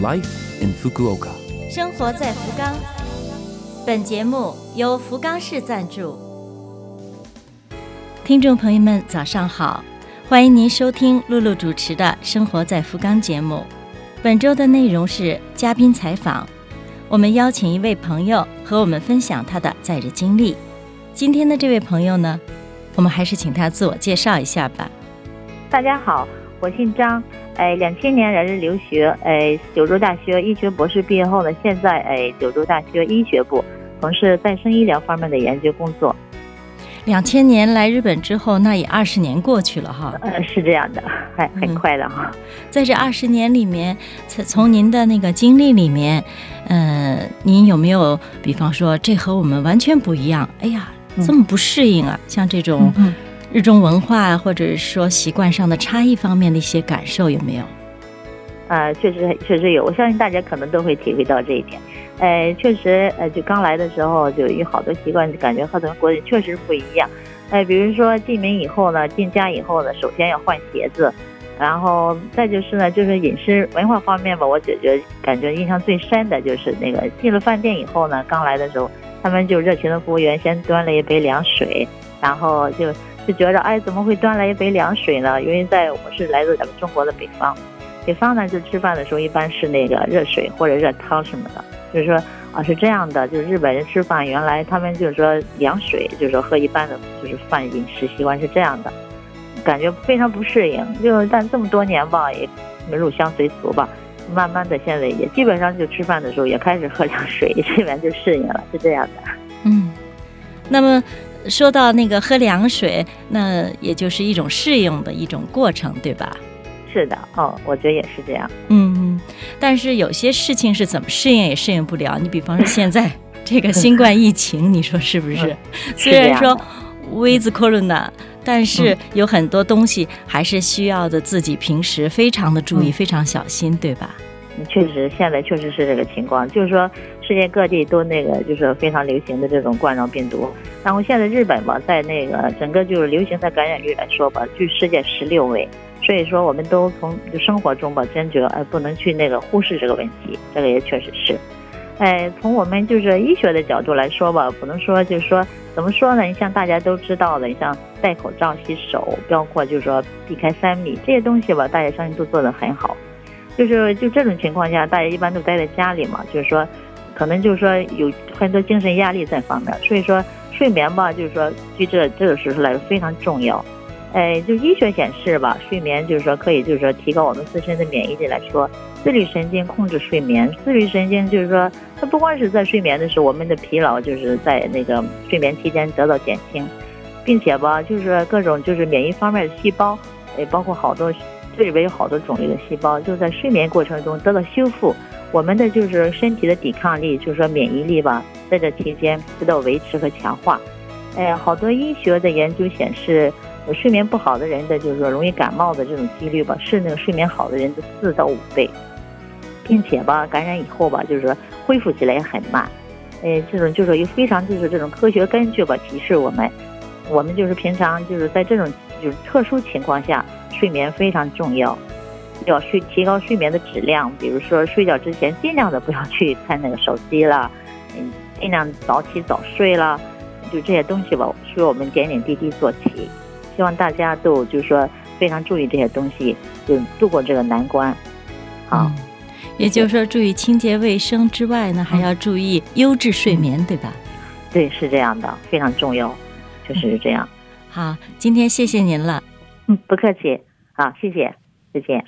Life in Fukuoka。生活在福冈。本节目由福冈市赞助。听众朋友们，早上好，欢迎您收听露露主持的《生活在福冈》节目。本周的内容是嘉宾采访，我们邀请一位朋友和我们分享他的在日经历。今天的这位朋友呢，我们还是请他自我介绍一下吧。大家好，我姓张，哎，两千年来日留学，哎，九州大学医学博士毕业后呢，现在哎，九州大学医学部从事再生医疗方面的研究工作。两千年来日本之后，那也二十年过去了哈。呃，是这样的，还很快的哈。在这二十年里面，从从您的那个经历里面，呃，您有没有，比方说这和我们完全不一样？哎呀，这么不适应啊！像这种。日中文化或者说习惯上的差异方面的一些感受有没有？啊，确实确实有，我相信大家可能都会体会到这一点。呃，确实，呃，就刚来的时候就有好多习惯，感觉和咱们国人确实不一样。哎，比如说进门以后呢，进家以后呢，首先要换鞋子，然后再就是呢，就是饮食文化方面吧，我觉得感觉印象最深的就是那个进了饭店以后呢，刚来的时候，他们就热情的服务员先端了一杯凉水，然后就。就觉着哎，怎么会端来一杯凉水呢？因为在我是来自咱们中国的北方，北方呢就吃饭的时候一般是那个热水或者热汤什么的。就是说啊，是这样的，就是日本人吃饭原来他们就是说凉水，就是说喝一般的就是饭饮食习惯是这样的，感觉非常不适应。就但这么多年吧，也入乡随俗吧，慢慢的现在也基本上就吃饭的时候也开始喝凉水，基本上就适应了，是这样的。嗯，那么。说到那个喝凉水，那也就是一种适应的一种过程，对吧？是的，哦，我觉得也是这样。嗯嗯，但是有些事情是怎么适应也适应不了。你比方说现在 这个新冠疫情，你说是不是？虽然说 with corona，但是有很多东西还是需要的自己平时非常的注意，非常小心，对吧？确实，现在确实是这个情况，就是说世界各地都那个就是非常流行的这种冠状病毒。然后现在日本吧，在那个整个就是流行的感染率来说吧，居世界十六位。所以说，我们都从就生活中吧，坚决哎不能去那个忽视这个问题。这个也确实是，哎，从我们就是医学的角度来说吧，不能说就是说怎么说呢？你像大家都知道的，你像戴口罩、洗手，包括就是说避开三米这些东西吧，大家相信都做得很好。就是就这种情况下，大家一般都待在家里嘛，就是说，可能就是说有很多精神压力在方面，所以说睡眠吧，就是说，对这这个时候来说非常重要。哎，就医学显示吧，睡眠就是说可以就是说提高我们自身的免疫力来说，自律神经控制睡眠，自律神经就是说它不光是在睡眠的时候，我们的疲劳就是在那个睡眠期间得到减轻，并且吧，就是各种就是免疫方面的细胞，也包括好多。这里边有好多种类的细胞，就在睡眠过程中得到修复。我们的就是身体的抵抗力，就是说免疫力吧，在这期间得到维持和强化。哎，好多医学的研究显示，睡眠不好的人的就是说容易感冒的这种几率吧，是那个睡眠好的人的四到五倍，并且吧，感染以后吧，就是说恢复起来也很慢。哎，这种就是有非常就是这种科学根据吧，提示我们，我们就是平常就是在这种就是特殊情况下。睡眠非常重要，要睡提高睡眠的质量。比如说睡觉之前尽量的不要去看那个手机了，嗯，尽量早起早睡了，就这些东西吧，需要我们点点滴滴做起。希望大家都就是说非常注意这些东西，就度过这个难关。好，也就是说注意清洁卫生之外呢，还要注意优质睡眠，对吧？对，是这样的，非常重要，就是这样。好，今天谢谢您了。嗯，不客气。好，谢谢，再见。